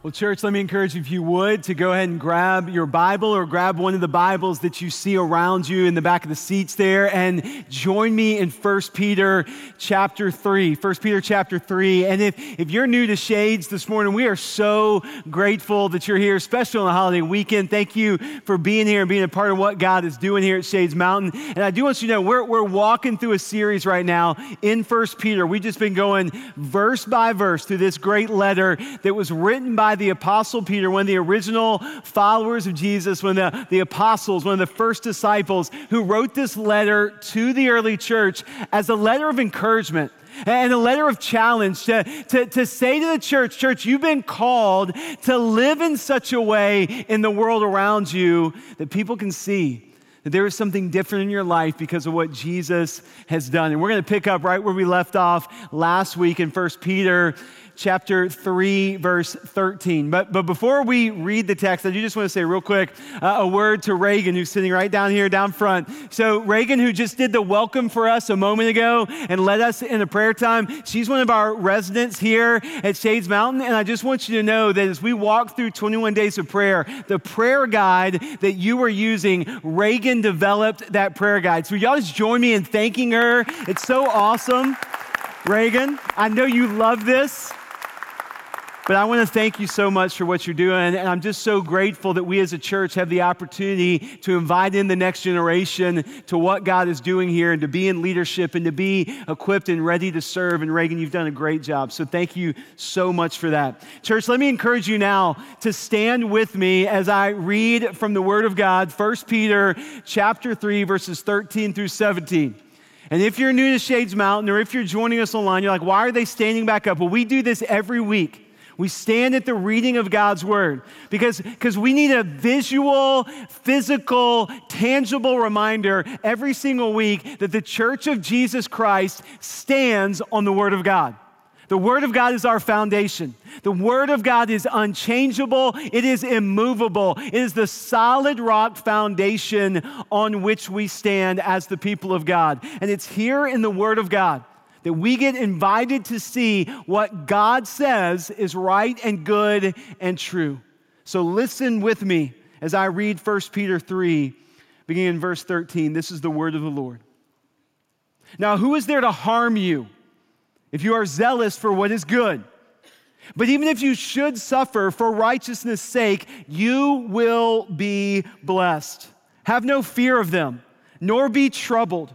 Well, church, let me encourage you, if you would, to go ahead and grab your Bible or grab one of the Bibles that you see around you in the back of the seats there and join me in 1 Peter chapter 3. 1 Peter chapter 3. And if, if you're new to Shades this morning, we are so grateful that you're here, especially on the holiday weekend. Thank you for being here and being a part of what God is doing here at Shades Mountain. And I do want you to know we're, we're walking through a series right now in 1 Peter. We've just been going verse by verse through this great letter that was written by by the Apostle Peter, one of the original followers of Jesus, one of the, the apostles, one of the first disciples, who wrote this letter to the early church as a letter of encouragement and a letter of challenge to, to, to say to the church, church, you've been called to live in such a way in the world around you that people can see that there is something different in your life because of what Jesus has done. And we're going to pick up right where we left off last week in 1 Peter chapter 3, verse 13. But, but before we read the text, I do just want to say real quick uh, a word to Reagan, who's sitting right down here, down front. So, Reagan, who just did the welcome for us a moment ago and led us in a prayer time, she's one of our residents here at Shades Mountain. And I just want you to know that as we walk through 21 days of prayer, the prayer guide that you were using, Reagan developed that prayer guide. So, y'all just join me in thanking her. It's so awesome. Reagan, I know you love this. But I want to thank you so much for what you're doing. And I'm just so grateful that we as a church have the opportunity to invite in the next generation to what God is doing here and to be in leadership and to be equipped and ready to serve. And Reagan, you've done a great job. So thank you so much for that. Church, let me encourage you now to stand with me as I read from the Word of God, 1 Peter chapter 3, verses 13 through 17. And if you're new to Shades Mountain or if you're joining us online, you're like, why are they standing back up? Well, we do this every week. We stand at the reading of God's word because, we need a visual, physical, tangible reminder every single week that the church of Jesus Christ stands on the word of God. The Word of God is our foundation. The Word of God is unchangeable, it is immovable, it is the solid rock foundation on which we stand as the people of God. And it's here in the Word of God that we get invited to see what God says is right and good and true. So listen with me as I read 1 Peter 3, beginning in verse 13. This is the word of the Lord. Now, who is there to harm you if you are zealous for what is good? But even if you should suffer for righteousness' sake, you will be blessed. Have no fear of them, nor be troubled.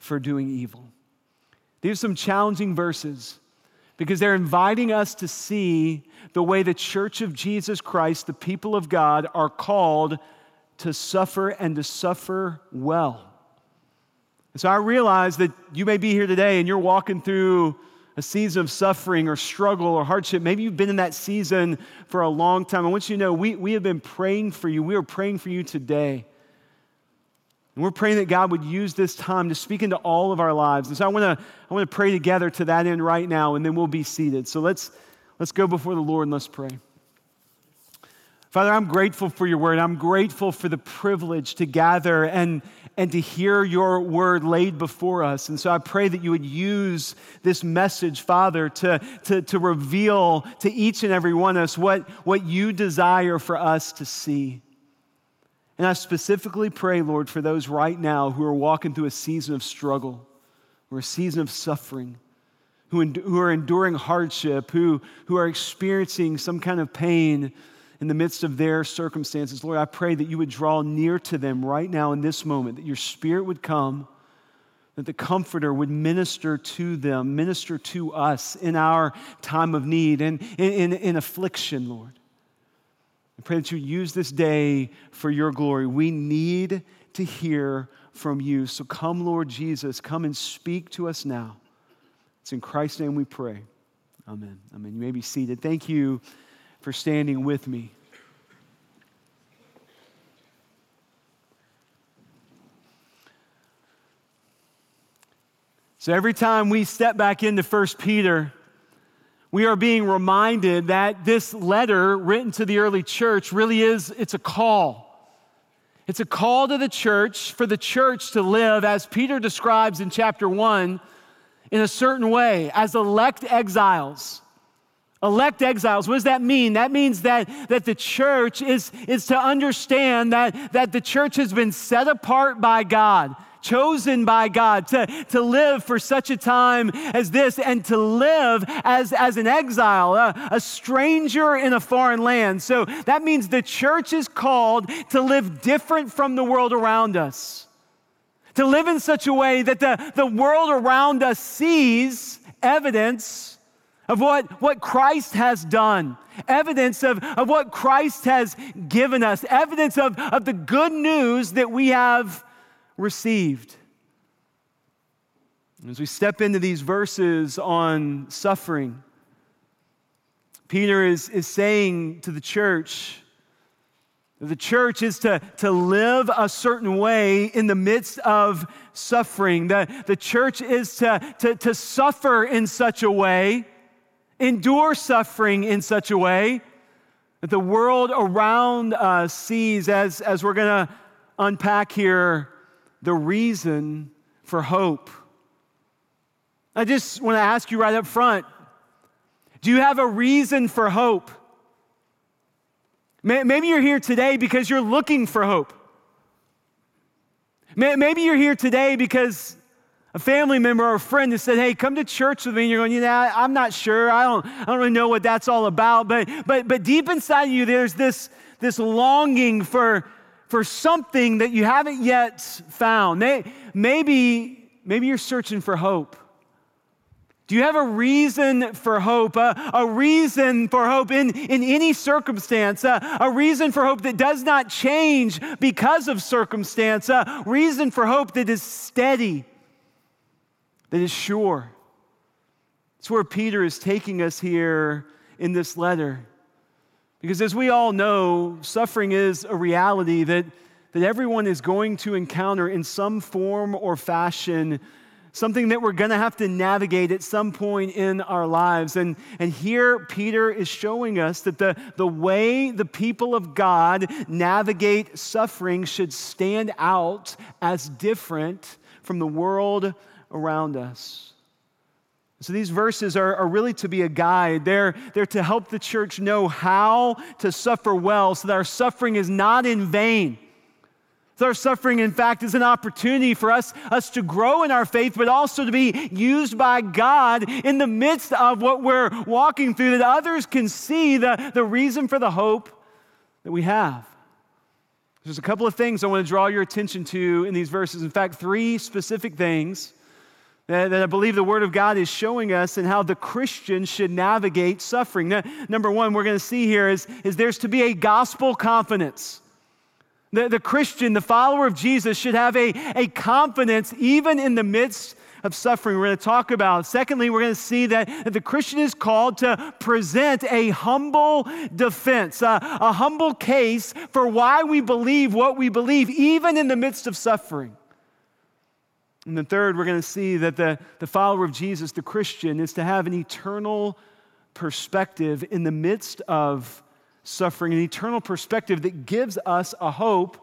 for doing evil. These are some challenging verses because they're inviting us to see the way the church of Jesus Christ, the people of God, are called to suffer and to suffer well. And so I realize that you may be here today and you're walking through a season of suffering or struggle or hardship. Maybe you've been in that season for a long time. I want you to know we, we have been praying for you. We are praying for you today. And we're praying that God would use this time to speak into all of our lives. And so I want to I want to pray together to that end right now, and then we'll be seated. So let's let's go before the Lord and let's pray. Father, I'm grateful for your word. I'm grateful for the privilege to gather and, and to hear your word laid before us. And so I pray that you would use this message, Father, to, to, to reveal to each and every one of us what, what you desire for us to see. And I specifically pray, Lord, for those right now who are walking through a season of struggle or a season of suffering, who, who are enduring hardship, who, who are experiencing some kind of pain in the midst of their circumstances. Lord, I pray that you would draw near to them right now in this moment, that your spirit would come, that the Comforter would minister to them, minister to us in our time of need and in, in, in affliction, Lord. I pray that you use this day for your glory. We need to hear from you. So come, Lord Jesus, come and speak to us now. It's in Christ's name we pray. Amen. Amen. You may be seated. Thank you for standing with me. So every time we step back into 1 Peter, we are being reminded that this letter written to the early church really is it's a call. It's a call to the church for the church to live as Peter describes in chapter 1 in a certain way as elect exiles. Elect exiles, what does that mean? That means that, that the church is, is to understand that, that the church has been set apart by God chosen by God to, to live for such a time as this and to live as, as an exile, a, a stranger in a foreign land. So that means the church is called to live different from the world around us, to live in such a way that the, the world around us sees evidence of what, what Christ has done, evidence of, of what Christ has given us, evidence of, of the good news that we have received. As we step into these verses on suffering, Peter is, is saying to the church, the church is to, to live a certain way in the midst of suffering. The, the church is to, to, to suffer in such a way, endure suffering in such a way that the world around us sees, as, as we're going to unpack here the reason for hope. I just want to ask you right up front do you have a reason for hope? Maybe you're here today because you're looking for hope. Maybe you're here today because a family member or a friend has said, Hey, come to church with me. And you're going, Yeah, I'm not sure. I don't, I don't really know what that's all about. But, but, but deep inside you, there's this, this longing for, for something that you haven't yet found. Maybe, maybe you're searching for hope. Do you have a reason for hope? A, a reason for hope in, in any circumstance? A, a, reason for hope that does not change because of circumstance? A reason for hope that is steady, that is sure? It's where Peter is taking us here in this letter. Because as we all know, suffering is a reality that, that everyone is going to encounter in some form or fashion, something that we're going to have to navigate at some point in our lives. And, and here, Peter is showing us that the, the way the people of God navigate suffering should stand out as different from the world around us. So these verses are, are, really to be a guide. They're, they're to help the church know how to suffer well so that our suffering is not in vain. So our suffering, in fact, is an opportunity for us, us to grow in our faith, but also to be used by God in the midst of what we're walking through, that others can see the, the reason for the hope that we have. There's a couple of things I want to draw your attention to in these verses. In fact, three specific things that, I believe the Word of God is showing us and how the Christian should navigate suffering. Now, number one, we're going to see here is, is there's to be a gospel confidence. The, the Christian, the follower of Jesus, should have a, a confidence even in the midst of suffering. We're going to talk about. Secondly, we're going to see that, the Christian is called to present a humble defense, a, a humble case for why we believe what we believe, even in the midst of suffering. And then, third, we're going to see that the, the follower of Jesus, the Christian, is to have an eternal perspective in the midst of suffering, an eternal perspective that gives us a hope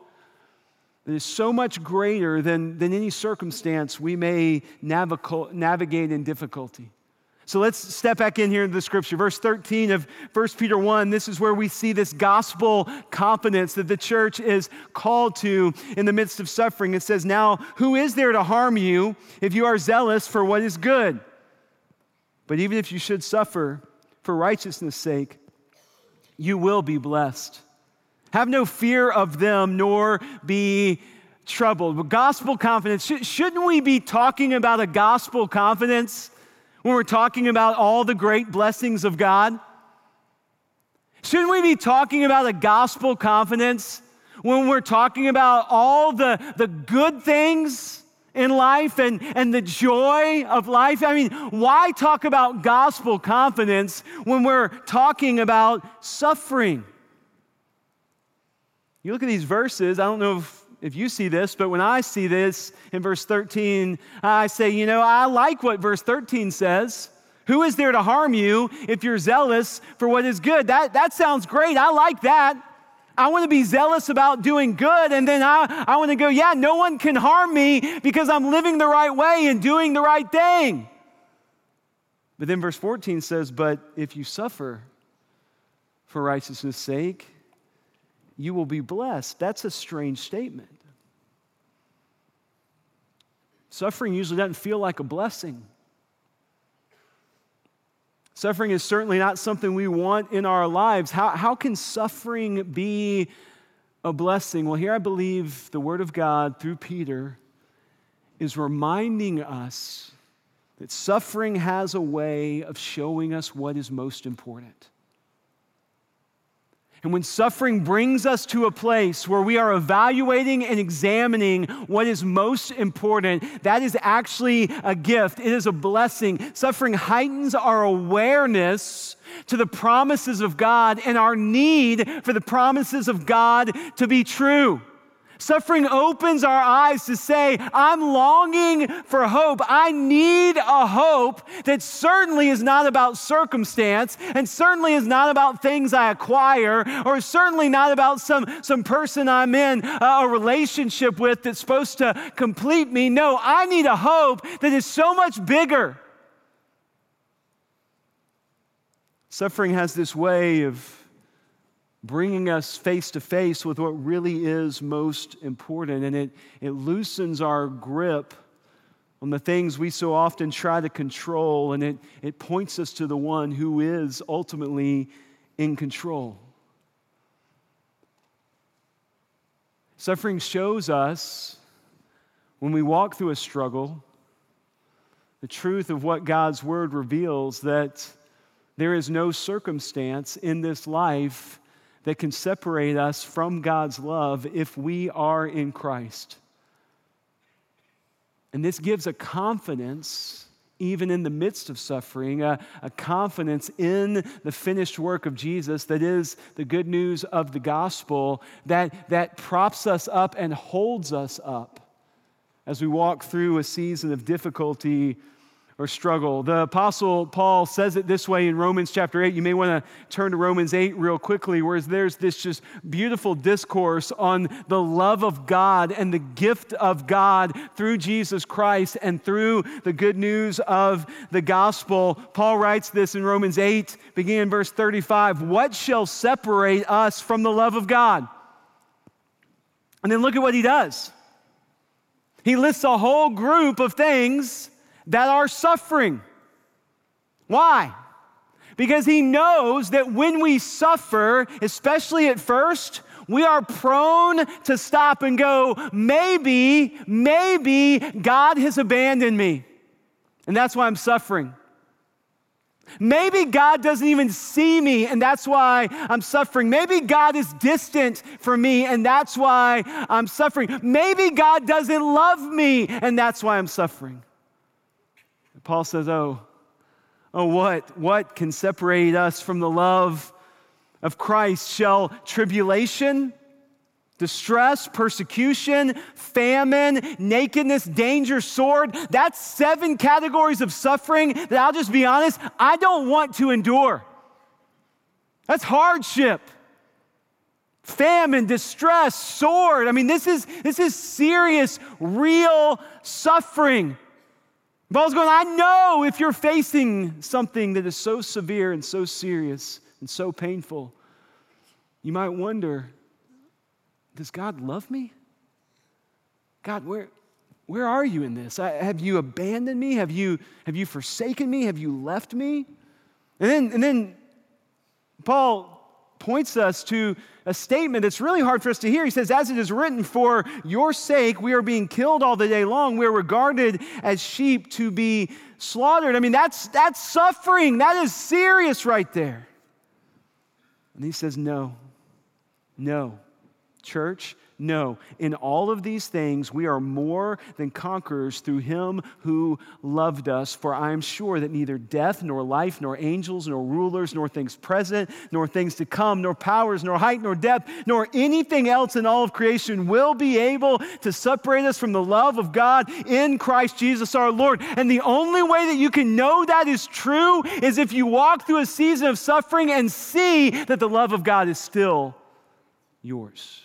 that is so much greater than, than any circumstance we may navigate in difficulty. So let's step back in here into the scripture. Verse 13 of 1 Peter 1, this is where we see this gospel confidence that the church is called to in the midst of suffering. It says, Now, who is there to harm you if you are zealous for what is good? But even if you should suffer for righteousness' sake, you will be blessed. Have no fear of them, nor be troubled. But gospel confidence, shouldn't we be talking about a gospel confidence? When we're talking about all the great blessings of God? Shouldn't we be talking about a gospel confidence when we're talking about all the, the good things in life and, and the joy of life. I mean, why talk about gospel confidence when we're talking about suffering? You look at these verses, I don't know if, if you see this, but when I see this in verse 13, I say, you know, I like what verse 13 says. Who is there to harm you if you're zealous for what is good? That, that sounds great. I like that. I want to be zealous about doing good. And then I, I want to go, yeah, no one can harm me because I'm living the right way and doing the right thing. But then verse 14 says, But if you suffer for righteousness' sake, you will be blessed. That's a strange statement. Suffering usually doesn't feel like a blessing. Suffering is certainly not something we want in our lives. How, how can suffering be a blessing? Well, here I believe the Word of God through Peter is reminding us that suffering has a way of showing us what is most important. And when suffering brings us to a place where we are evaluating and examining what is most important, that is actually a gift. It is a blessing. Suffering heightens our awareness to the promises of God and our need for the promises of God to be true. Suffering opens our eyes to say, I'm longing for hope. I need a hope that certainly is not about circumstance and certainly is not about things I acquire or certainly not about some, some person I'm in a relationship with that's supposed to complete me. No, I need a hope that is so much bigger. Suffering has this way of bringing us face to face with what really is most important. And it, it loosens our grip on the things we so often try to control, and it, it points us to the one who is ultimately in control. Suffering shows us when we walk through a struggle the truth of what God's word reveals that there is no circumstance in this life that can separate us from God's love if we are in Christ. And this gives a confidence, even in the midst of suffering, a, a, confidence in the finished work of Jesus that is the good news of the gospel that, that props us up and holds us up as we walk through a season of difficulty or struggle. The Apostle Paul says it this way in Romans chapter 8. You may want to turn to Romans 8 real quickly, where there's this just beautiful discourse on the love of God and the gift of God through Jesus Christ and through the good news of the gospel. Paul writes this in Romans 8, beginning in verse 35 What shall separate us from the love of God? And then look at what he does. He lists a whole group of things that are suffering. Why? Because he knows that when we suffer, especially at first, we are prone to stop and go, maybe, maybe God has abandoned me. And that's why I'm suffering. Maybe God doesn't even see me, and that's why I'm suffering. Maybe God is distant from me, and that's why I'm suffering. Maybe God doesn't love me, and that's why I'm suffering. Paul says, Oh, oh, what? What can separate us from the love of Christ? Shall tribulation, distress, persecution, famine, nakedness, danger, sword? That's seven categories of suffering that I'll just be honest, I don't want to endure. That's hardship famine, distress, sword. I mean, this is, this is serious, real suffering. Paul's going, I know if you're facing something that is so severe and so serious and so painful, you might wonder, does God love me? God, where, where are you in this? I, have you abandoned me? Have you, have you forsaken me? Have you left me? And then, and then Paul points us to a statement that's really hard for us to hear. He says, As it is written, for your sake we are being killed all the day long. We are regarded as sheep to be slaughtered. I mean, that's, that's suffering. That is serious right there. And he says, No, no. church? No, in all of these things, we are more than conquerors through him who loved us. For I am sure that neither death, nor life, nor angels, nor rulers, nor things present, nor things to come, nor powers, nor height, nor depth, nor anything else in all of creation will be able to separate us from the love of God in Christ Jesus our Lord. And the only way that you can know that is true is if you walk through a season of suffering and see that the love of God is still yours.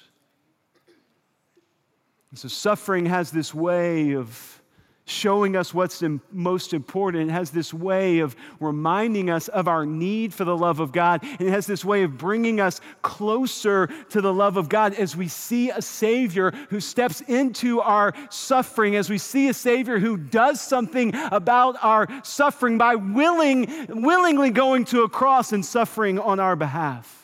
And so, suffering has this way of showing us what's most important. It has this way of reminding us of our need for the love of God. And it has this way of bringing us closer to the love of God as we see a Savior who steps into our suffering, as we see a Savior who does something about our suffering by willing, willingly going to a cross and suffering on our behalf.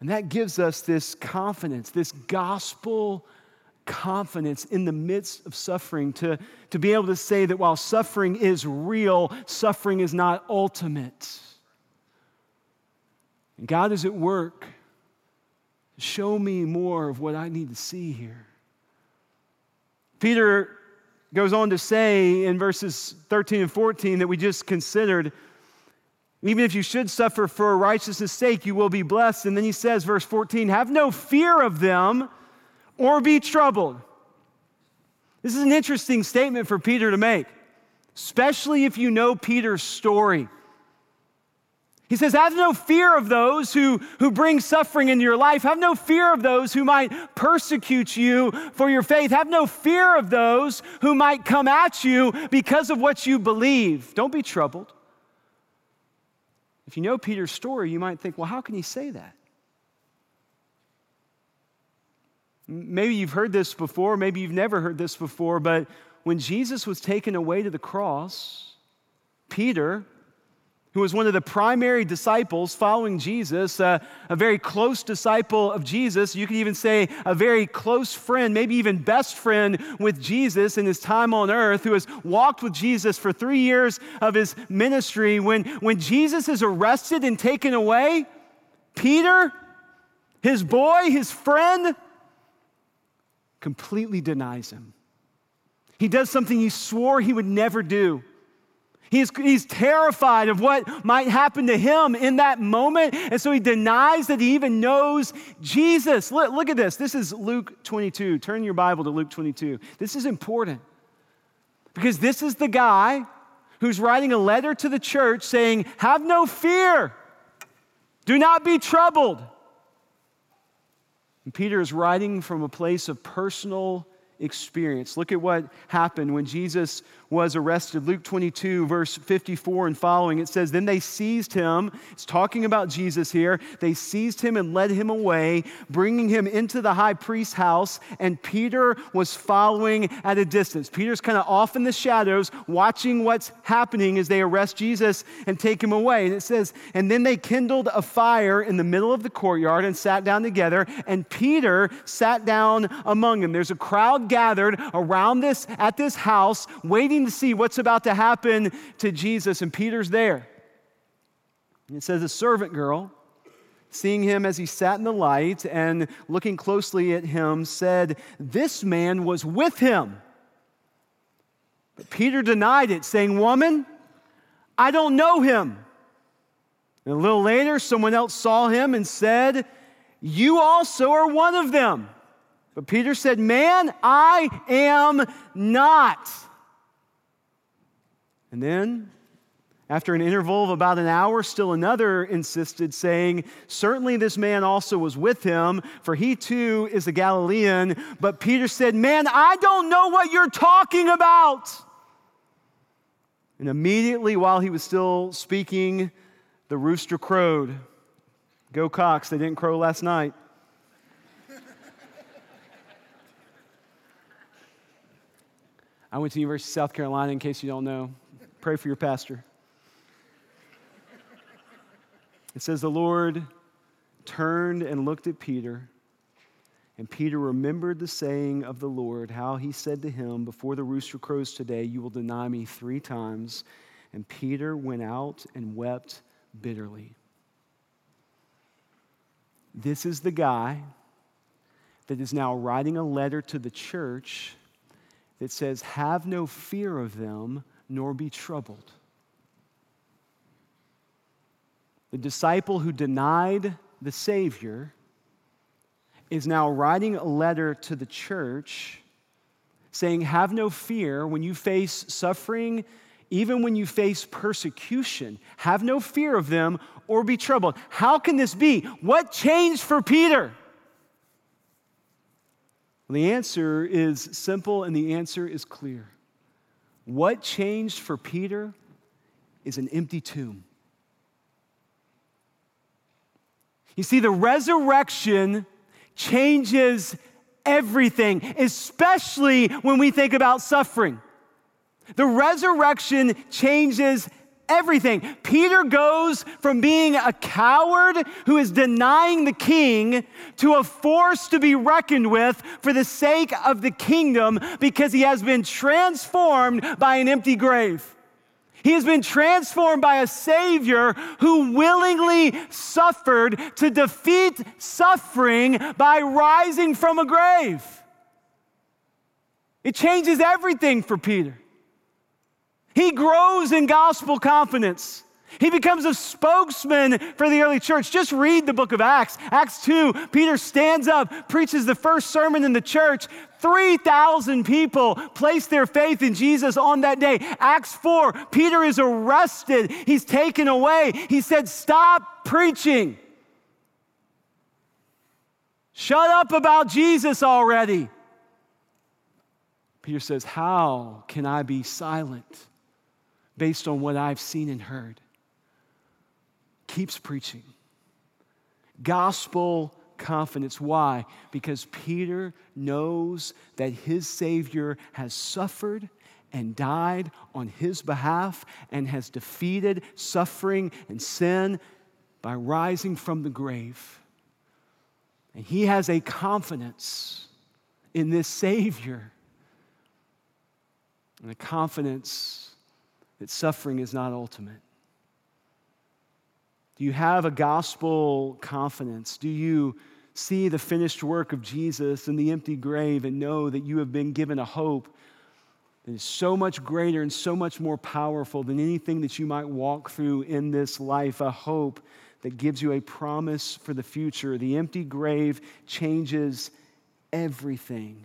And that gives us this confidence, this gospel confidence in the midst of suffering, to, to be able to say that while suffering is real, suffering is not ultimate. And God is at work. Show me more of what I need to see here. Peter goes on to say in verses 13 and 14 that we just considered even if you should suffer for righteousness' sake, you will be blessed. And then he says, verse 14, have no fear of them or be troubled. This is an interesting statement for Peter to make, especially if you know Peter's story. He says, Have no fear of those who, who bring suffering into your life. Have no fear of those who might persecute you for your faith. Have no fear of those who might come at you because of what you believe. Don't be troubled. If you know Peter's story, you might think, well, how can he say that? Maybe you've heard this before, maybe you've never heard this before, but when Jesus was taken away to the cross, Peter, who was one of the primary disciples following Jesus, uh, a very close disciple of Jesus, you could even say a very close friend, maybe even best friend with Jesus in his time on earth, who has walked with Jesus for three years of his ministry. When, when Jesus is arrested and taken away, Peter, his boy, his friend, completely denies him. He does something he swore he would never do. He's, he's terrified of what might happen to him in that moment. And so he denies that he even knows Jesus. Look, look at this. This is Luke 22. Turn your Bible to Luke 22. This is important because this is the guy who's writing a letter to the church saying, Have no fear, do not be troubled. And Peter is writing from a place of personal experience. Look at what happened when Jesus was arrested. Luke 22, verse 54 and following, it says, Then they seized him. It's talking about Jesus here. They seized him and led him away, bringing him into the high priest's house, and Peter was following at a distance. Peter's kind of off in the shadows, watching what's happening as they arrest Jesus and take him away. And it says, And then they kindled a fire in the middle of the courtyard and sat down together, and Peter sat down among them. There's a crowd gathered around this at this house, waiting to see what's about to happen to Jesus, and Peter's there. And it says a servant girl, seeing him as he sat in the light and looking closely at him, said, This man was with him. But Peter denied it, saying, Woman, I don't know him. And a little later, someone else saw him and said, You also are one of them. But Peter said, Man, I am not. And then, after an interval of about an hour, still another insisted, saying, Certainly this man also was with him, for he too is a Galilean. But Peter said, Man, I don't know what you're talking about. And immediately, while he was still speaking, the rooster crowed. Go Cocks, they didn't crow last night. I went to the University of South Carolina, in case you don't know. Pray for your pastor. It says, The Lord turned and looked at Peter, and Peter remembered the saying of the Lord, how he said to him, Before the rooster crows today, you will deny me three times. And Peter went out and wept bitterly. This is the guy that is now writing a letter to the church that says, Have no fear of them, nor be troubled. The disciple who denied the Savior is now writing a letter to the church saying, Have no fear when you face suffering, even when you face persecution. Have no fear of them or be troubled. How can this be? What changed for Peter? Well, the answer is simple and the answer is clear. What changed for Peter is an empty tomb. You see, the resurrection changes everything, especially when we think about suffering. The resurrection changes everything. Peter goes from being a coward who is denying the king to a force to be reckoned with for the sake of the kingdom because he has been transformed by an empty grave. He has been transformed by a Savior who willingly suffered to defeat suffering by rising from a grave. It changes everything for Peter. He grows in gospel confidence. He becomes a spokesman for the early church. Just read the book of Acts. Acts 2, Peter stands up, preaches the first sermon in the church. 3,000 people place their faith in Jesus on that day. Acts 4, Peter is arrested. He's taken away. He said, Stop preaching. Shut up about Jesus already. Peter says, How can I be silent based on what I've seen and heard? keeps preaching. Gospel confidence. Why? Because Peter knows that his Savior has suffered and died on his behalf and has defeated suffering and sin by rising from the grave. And he has a confidence in this Savior and a confidence that suffering is not ultimate. Do you have a gospel confidence? Do you see the finished work of Jesus in the empty grave and know that you have been given a hope that is so much greater and so much more powerful than anything that you might walk through in this life? A hope that gives you a promise for the future. The empty grave changes everything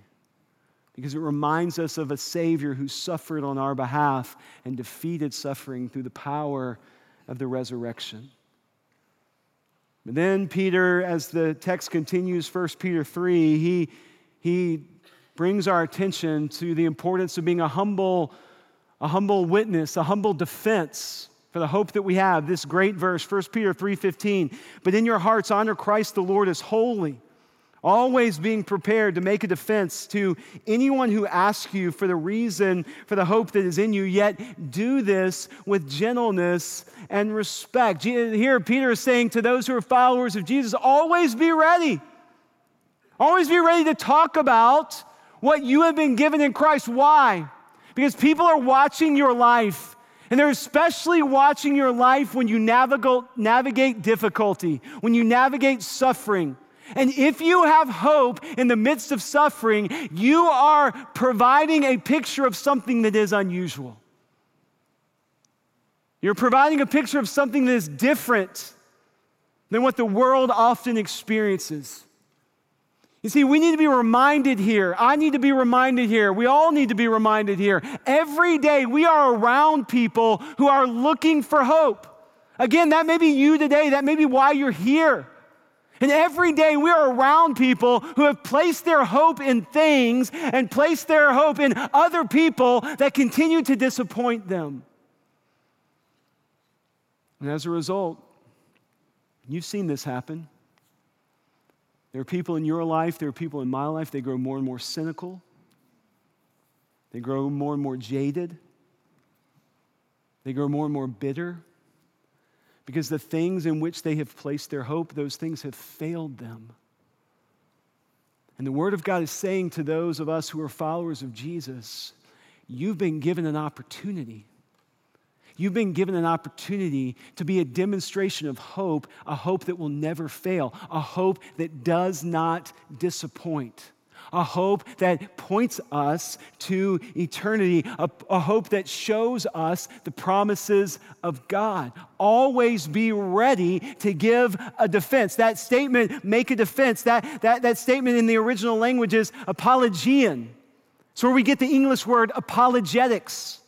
because it reminds us of a Savior who suffered on our behalf and defeated suffering through the power of the resurrection. But then Peter, as the text continues, 1 Peter 3, he, he brings our attention to the importance of being a humble, a humble witness, a humble defense for the hope that we have. This great verse, 1 Peter 3:15. But in your hearts honor Christ the Lord as holy always being prepared to make a defense to anyone who asks you for the reason for the hope that is in you, yet do this with gentleness and respect. Here, Peter is saying to those who are followers of Jesus, always be ready. Always be ready to talk about what you have been given in Christ. Why? Because people are watching your life. And they're especially watching your life when you navigate, difficulty, when you navigate suffering. And if you have hope in the midst of suffering, you are providing a picture of something that is unusual. You're providing a picture of something that is different than what the world often experiences. You see, we need to be reminded here. I need to be reminded here. We all need to be reminded here. Every day we are around people who are looking for hope. Again, that may be you today. That may be why you're here. And every day we are around people who have placed their hope in things and placed their hope in other people that continue to disappoint them. And as a result, you've seen this happen. There are people in your life, there are people in my life, they grow more and more cynical, they grow more and more jaded, they grow more and more bitter because the things in which they have placed their hope, those things have failed them. And the Word of God is saying to those of us who are followers of Jesus, you've been given an opportunity. You've been given an opportunity to be a demonstration of hope, a hope that will never fail, a hope that does not disappoint, a hope that points us to eternity, a, a, hope that shows us the promises of God. Always be ready to give a defense. That statement, make a defense, that, that, that statement in the original language is apologian. It's where we get the English word apologetics.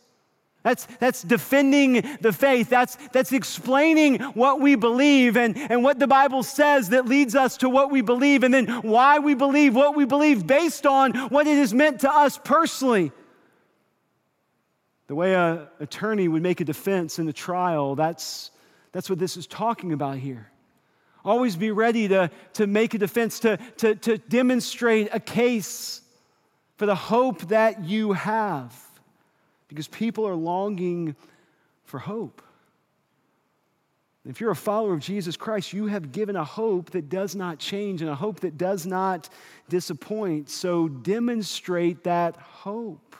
That's, that's defending the faith. That's, that's explaining what we believe and, and what the Bible says that leads us to what we believe, and then why we believe what we believe based on what it has meant to us personally. The way an attorney would make a defense in a trial, that's, that's what this is talking about here. Always be ready to, to make a defense, to, to, to demonstrate a case for the hope that you have because people are longing for hope. If you're a follower of Jesus Christ, you have given a hope that does not change and a hope that does not disappoint. So demonstrate that hope.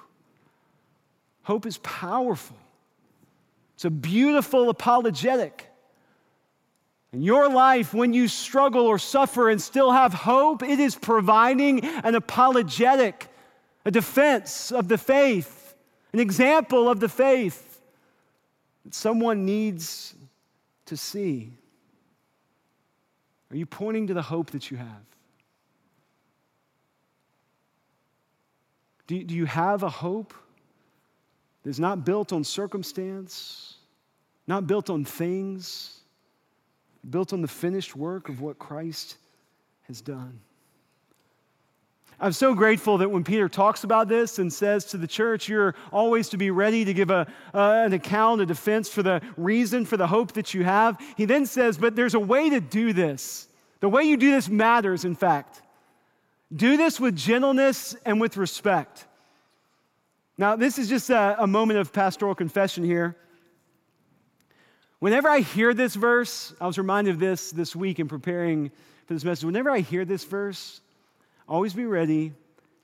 Hope is powerful, it's a beautiful apologetic. In your life, when you struggle or suffer and still have hope, it is providing an apologetic, a defense of the faith an example of the faith that someone needs to see? Are you pointing to the hope that you have? Do, do you have a hope that is not built on circumstance, not built on things, built on the finished work of what Christ has done? I'm so grateful that when Peter talks about this and says to the church, you're always to be ready to give a, uh, an account, a defense for the reason, for the hope that you have. He then says, but there's a way to do this. The way you do this matters, in fact. Do this with gentleness and with respect. Now, this is just a, a moment of pastoral confession here. Whenever I hear this verse, I was reminded of this this week in preparing for this message. Whenever I hear this verse, Always be ready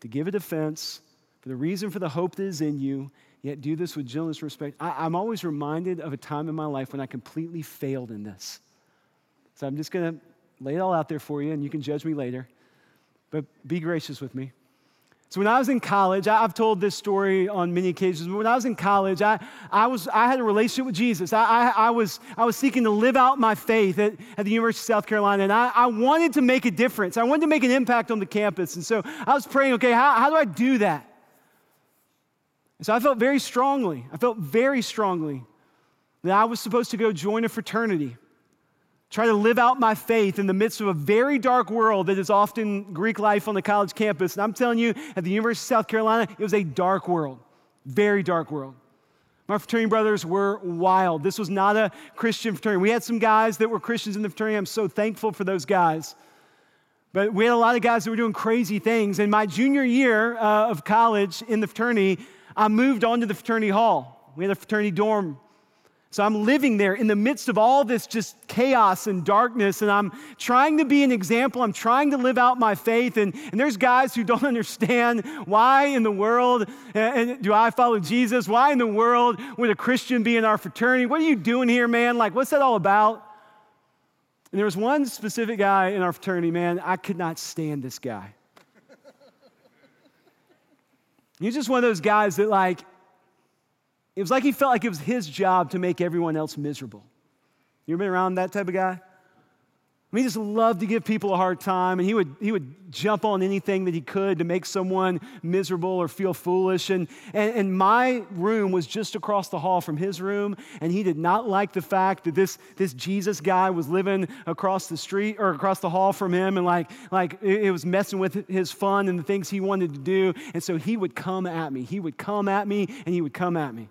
to give a defense for the reason for the hope that is in you, yet do this with gentleness and respect. I, am always reminded of a time in my life when I completely failed in this. So I'm just going to lay it all out there for you, and you can judge me later. But be gracious with me. So when I was in college, I, have told this story on many occasions, but when I was in college, I, I, was, I had a relationship with Jesus. I, I, I, was, I was seeking to live out my faith at, at the University of South Carolina, and I, I wanted to make a difference. I wanted to make an impact on the campus. And so I was praying, okay, how, how do I do that? And so I felt very strongly, I felt very strongly that I was supposed to go join a fraternity try to live out my faith in the midst of a very dark world that is often Greek life on the college campus. And I'm telling you, at the University of South Carolina, it was a dark world, very dark world. My fraternity brothers were wild. This was not a Christian fraternity. We had some guys that were Christians in the fraternity. I'm so thankful for those guys. But we had a lot of guys that were doing crazy things. In my junior year uh, of college in the fraternity, I moved on to the fraternity hall. We had a fraternity dorm so I'm living there in the midst of all this just chaos and darkness, and I'm trying to be an example. I'm trying to live out my faith. And, and there's guys who don't understand why in the world do I follow Jesus? Why in the world would a Christian be in our fraternity? What are you doing here, man? Like, what's that all about? And there was one specific guy in our fraternity, man, I could not stand this guy. He's just one of those guys that, like, it was like he felt like it was his job to make everyone else miserable. You ever been around that type of guy? I mean, he just loved to give people a hard time, and he would, he would jump on anything that he could to make someone miserable or feel foolish. And, and, and my room was just across the hall from his room, and he did not like the fact that this, this Jesus guy was living across the street or across the hall from him, and like, like it, it was messing with his fun and the things he wanted to do. And so he would come at me. He would come at me, and he would come at me.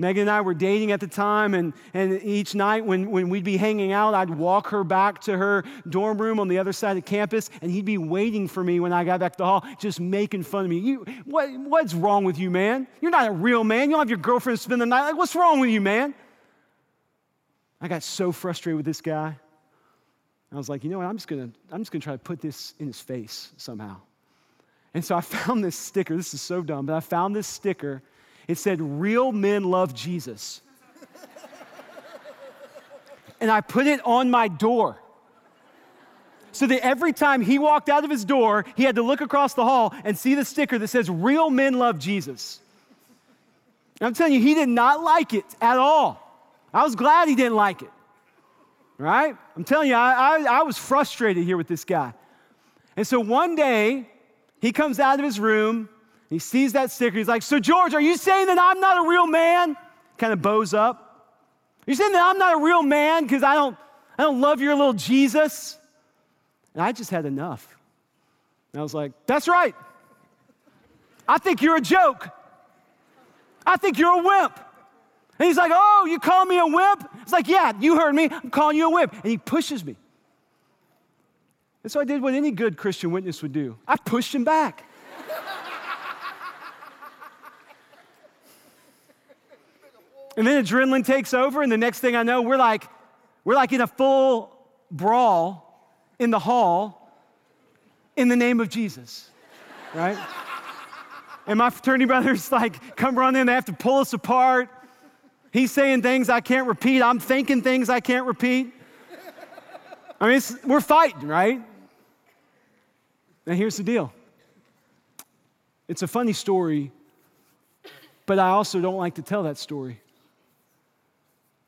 Megan and I were dating at the time, and, and each night when, when we'd be hanging out, I'd walk her back to her dorm room on the other side of campus, and he'd be waiting for me when I got back to the hall, just making fun of me. You, what, what's wrong with you, man? You're not a real man. You don't have your girlfriend spend the night. Like, what's wrong with you, man? I got so frustrated with this guy. I was like, you know what? I'm just gonna, I'm just gonna try to put this in his face somehow. And so I found this sticker. This is so dumb, but I found this sticker it said, Real men love Jesus. and I put it on my door. So that every time he walked out of his door, he had to look across the hall and see the sticker that says, Real men love Jesus. And I'm telling you, he did not like it at all. I was glad he didn't like it. Right? I'm telling you, I, I, I was frustrated here with this guy. And so one day, he comes out of his room, he sees that sticker, he's like, So, George, are you saying that I'm not a real man? Kind of bows up. Are you saying that I'm not a real man because I don't, I don't love your little Jesus? And I just had enough. And I was like, That's right. I think you're a joke. I think you're a wimp. And he's like, Oh, you call me a wimp? It's like, Yeah, you heard me. I'm calling you a wimp. And he pushes me. And so I did what any good Christian witness would do I pushed him back. And then adrenaline takes over, and the next thing I know, we're like, we're like in a full brawl in the hall in the name of Jesus, right? and my fraternity brothers like come run in, they have to pull us apart. He's saying things I can't repeat. I'm thinking things I can't repeat. I mean, we're fighting, right? Now, here's the deal it's a funny story, but I also don't like to tell that story.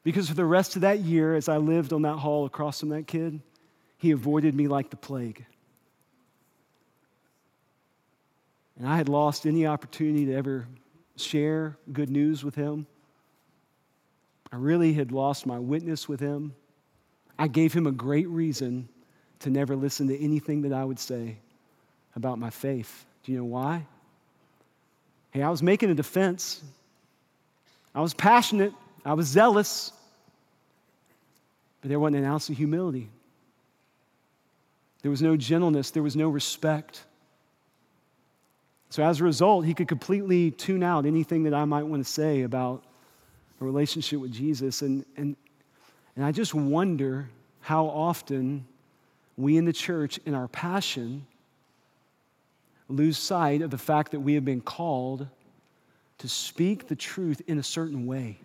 Because for the rest of that year, as I lived on that hall across from that kid, he avoided me like the plague. And I had lost any opportunity to ever share good news with him. I really had lost my witness with him. I gave him a great reason to never listen to anything that I would say about my faith. Do you know why? Hey, I was making a defense. I was passionate. I was zealous. But there wasn't an ounce of humility. There was no gentleness. There was no respect. So, as a result, he could completely tune out anything that I might want to say about a relationship with Jesus. And, and, and I just wonder how often we in the church, in our passion, lose sight of the fact that we have been called to speak the truth in a certain way.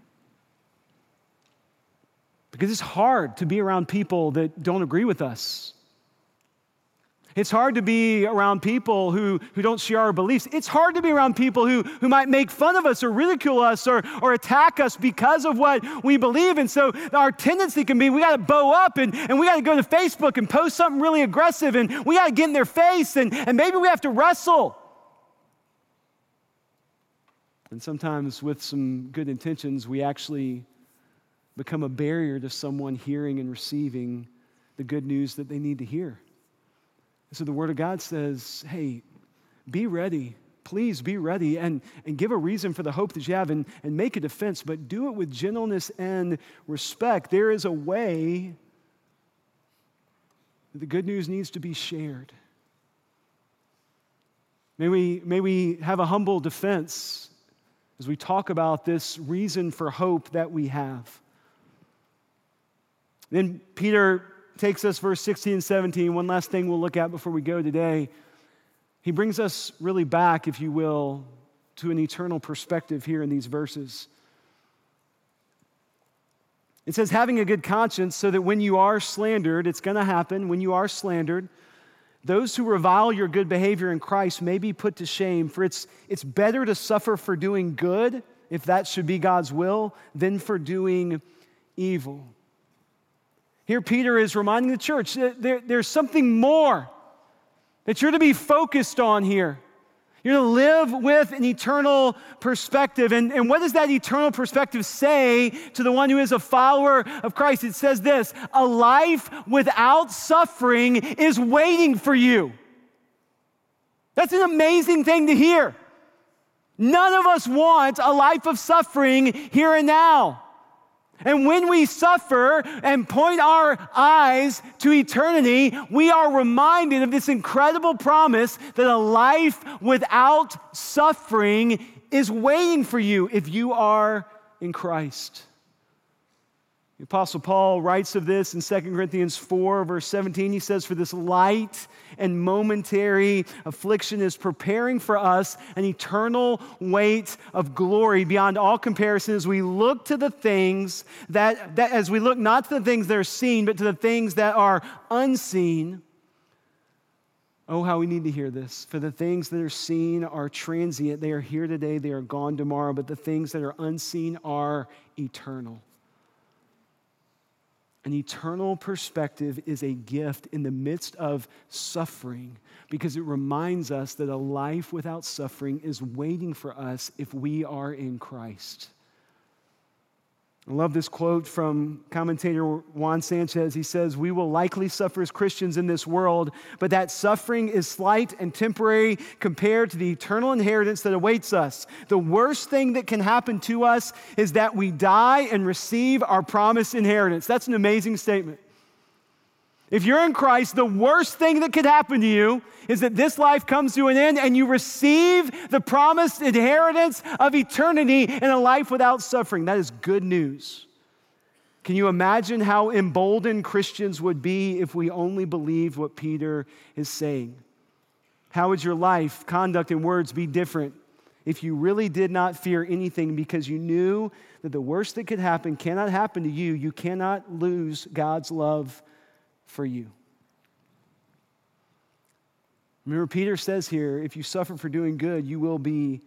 Because it's hard to be around people that don't agree with us. It's hard to be around people who, who don't share our beliefs. It's hard to be around people who, who might make fun of us or ridicule us or, or attack us because of what we believe. And so our tendency can be we got to bow up and, and we got to go to Facebook and post something really aggressive and we got to get in their face and, and maybe we have to wrestle. And sometimes, with some good intentions, we actually become a barrier to someone hearing and receiving the good news that they need to hear. So the Word of God says, hey, be ready. Please be ready and, and give a reason for the hope that you have and, and make a defense, but do it with gentleness and respect. There is a way that the good news needs to be shared. May we, may we have a humble defense as we talk about this reason for hope that we have. Then Peter takes us, verse 16 and 17, one last thing we'll look at before we go today. He brings us really back, if you will, to an eternal perspective here in these verses. It says, having a good conscience, so that when you are slandered, it's going to happen, when you are slandered, those who revile your good behavior in Christ may be put to shame, for it's, it's better to suffer for doing good, if that should be God's will, than for doing evil. Here, Peter is reminding the church that there, there's something more that you're to be focused on here. You're to live with an eternal perspective. And, and what does that eternal perspective say to the one who is a follower of Christ? It says this a life without suffering is waiting for you. That's an amazing thing to hear. None of us want a life of suffering here and now. And when we suffer and point our eyes to eternity, we are reminded of this incredible promise that a life without suffering is waiting for you if you are in Christ. The Apostle Paul writes of this in 2 Corinthians 4, verse 17. He says, For this light and momentary affliction is preparing for us an eternal weight of glory beyond all comparison as we look to the things that, that, as we look not to the things that are seen, but to the things that are unseen. Oh, how we need to hear this. For the things that are seen are transient. They are here today, they are gone tomorrow, but the things that are unseen are eternal. An eternal perspective is a gift in the midst of suffering because it reminds us that a life without suffering is waiting for us if we are in Christ. I love this quote from commentator Juan Sanchez. He says, We will likely suffer as Christians in this world, but that suffering is slight and temporary compared to the eternal inheritance that awaits us. The worst thing that can happen to us is that we die and receive our promised inheritance. That's an amazing statement. If you're in Christ, the worst thing that could happen to you is that this life comes to an end and you receive the promised inheritance of eternity in a life without suffering. That is good news. Can you imagine how emboldened Christians would be if we only believed what Peter is saying? How would your life, conduct, and words be different if you really did not fear anything because you knew that the worst that could happen cannot happen to you? You cannot lose God's love for you. Remember, Peter says here if you suffer for doing good, you will be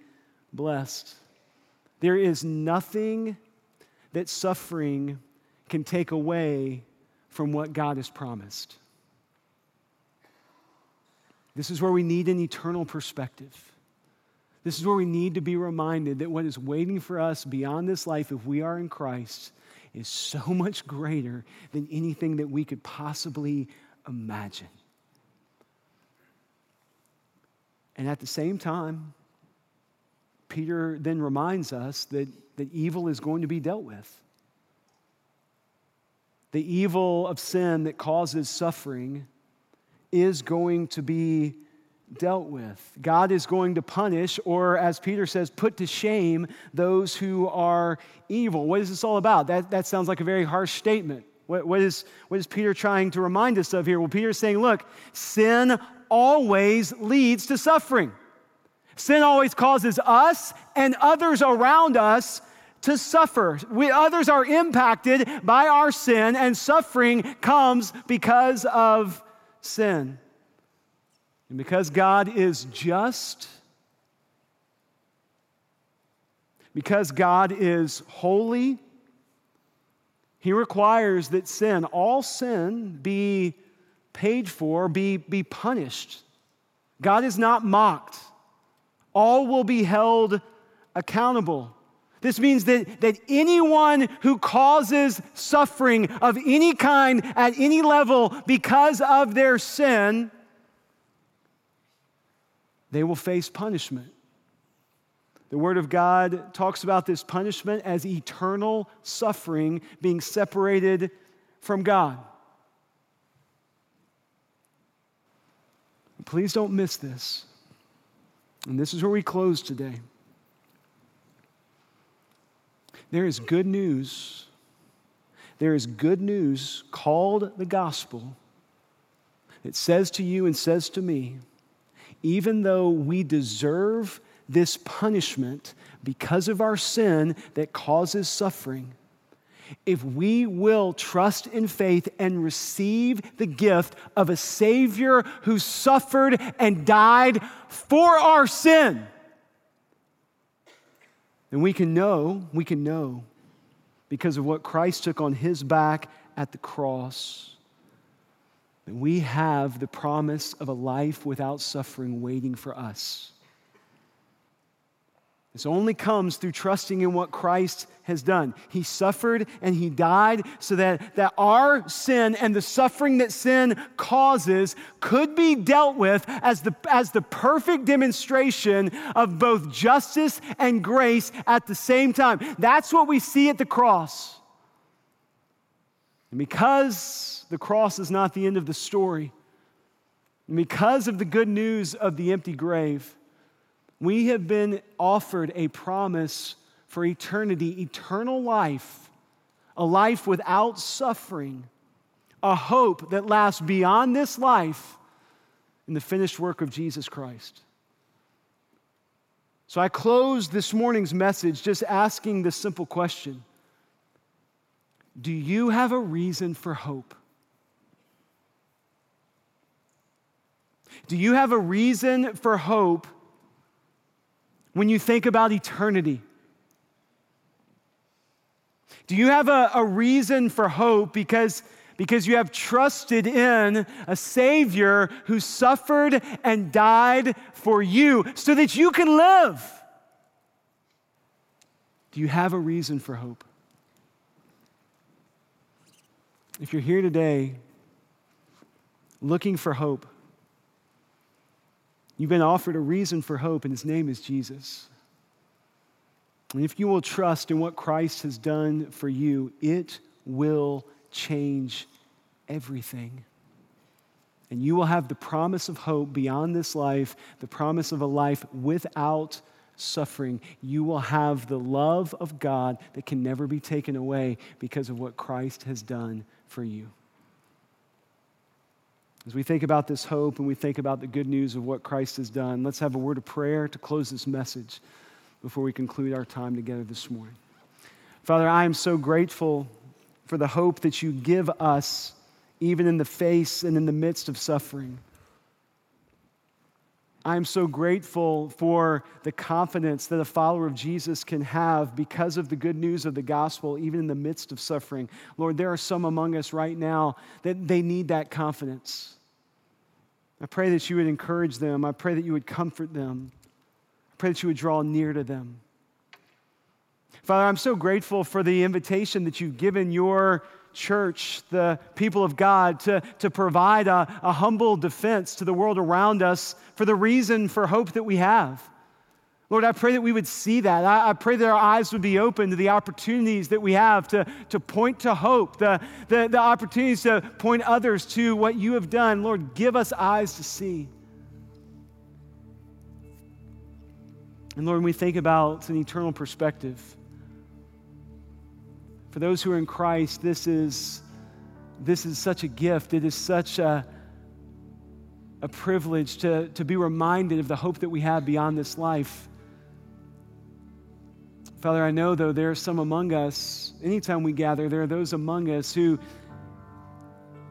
blessed. There is nothing that suffering can take away from what God has promised. This is where we need an eternal perspective. This is where we need to be reminded that what is waiting for us beyond this life, if we are in Christ, is so much greater than anything that we could possibly imagine. And at the same time, Peter then reminds us that, that evil is going to be dealt with. The evil of sin that causes suffering is going to be dealt with. God is going to punish, or as Peter says, put to shame those who are evil. What is this all about? That, that sounds like a very harsh statement. What, what, is, what is Peter trying to remind us of here? Well, Peter is saying, look, sin always leads to suffering. Sin always causes us and others around us to suffer. We, others are impacted by our sin, and suffering comes because of sin. And because God is just, because God is holy, He requires that sin, all sin, be paid for, be, be punished. God is not mocked. All will be held accountable. This means that, that anyone who causes suffering of any kind at any level because of their sin they will face punishment. The Word of God talks about this punishment as eternal suffering, being separated from God. Please don't miss this. And this is where we close today. There is good news. There is good news called the gospel. It says to you and says to me even though we deserve this punishment because of our sin that causes suffering, if we will trust in faith and receive the gift of a Savior who suffered and died for our sin, then we can know, we can know because of what Christ took on his back at the cross we have the promise of a life without suffering waiting for us. This only comes through trusting in what Christ has done. He suffered and he died so that, that our sin and the suffering that sin causes could be dealt with as the, as the perfect demonstration of both justice and grace at the same time. That's what we see at the cross. And because the cross is not the end of the story. And because of the good news of the empty grave, we have been offered a promise for eternity, eternal life, a life without suffering, a hope that lasts beyond this life in the finished work of Jesus Christ. So I close this morning's message just asking this simple question Do you have a reason for hope? Do you have a reason for hope when you think about eternity? Do you have a, a reason for hope because, because you have trusted in a Savior who suffered and died for you so that you can live? Do you have a reason for hope? If you're here today looking for hope, You've been offered a reason for hope, and his name is Jesus. And if you will trust in what Christ has done for you, it will change everything. And you will have the promise of hope beyond this life, the promise of a life without suffering. You will have the love of God that can never be taken away because of what Christ has done for you. As we think about this hope and we think about the good news of what Christ has done, let's have a word of prayer to close this message before we conclude our time together this morning. Father, I am so grateful for the hope that you give us, even in the face and in the midst of suffering. I am so grateful for the confidence that a follower of Jesus can have because of the good news of the gospel, even in the midst of suffering. Lord, there are some among us right now that they need that confidence. I pray that you would encourage them. I pray that you would comfort them. I pray that you would draw near to them. Father, I'm so grateful for the invitation that you've given your church, the people of God, to, to provide a, a humble defense to the world around us for the reason for hope that we have. Lord, I pray that we would see that. I, I, pray that our eyes would be open to the opportunities that we have to, to point to hope, the, the, the opportunities to point others to what you have done. Lord, give us eyes to see. And Lord, when we think about an eternal perspective, for those who are in Christ, this is, this is such a gift. It is such a, a privilege to, to be reminded of the hope that we have beyond this life. Father, I know, though, there are some among us, anytime we gather, there are those among us who,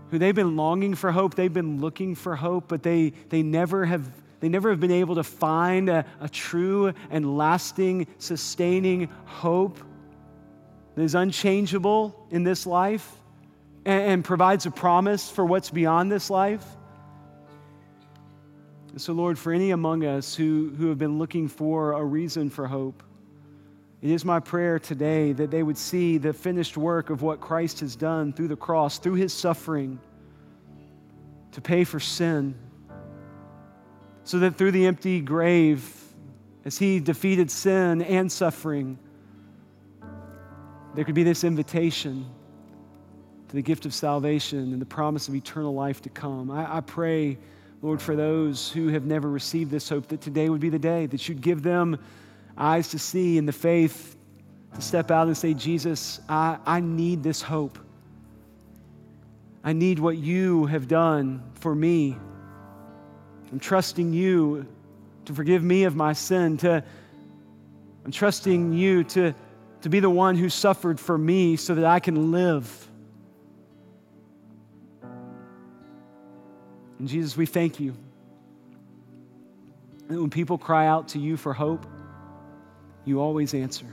who they've been longing for hope, they've been looking for hope, but they, they, never, have, they never have been able to find a, a true and lasting, sustaining hope that is unchangeable in this life and, and provides a promise for what's beyond this life. And so, Lord, for any among us who, who have been looking for a reason for hope, it is my prayer today that they would see the finished work of what Christ has done through the cross, through his suffering to pay for sin, so that through the empty grave, as he defeated sin and suffering, there could be this invitation to the gift of salvation and the promise of eternal life to come. I, I, pray, Lord, for those who have never received this hope, that today would be the day that you'd give them eyes to see and the faith to step out and say, Jesus, I, I need this hope. I need what you have done for me. I'm trusting you to forgive me of my sin, to I'm trusting you to to be the one who suffered for me so that I can live. And Jesus, we thank you that when people cry out to you for hope, you always answer.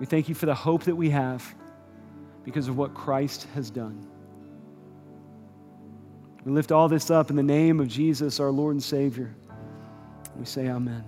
We thank you for the hope that we have because of what Christ has done. We lift all this up in the name of Jesus, our Lord and Savior. We say, Amen.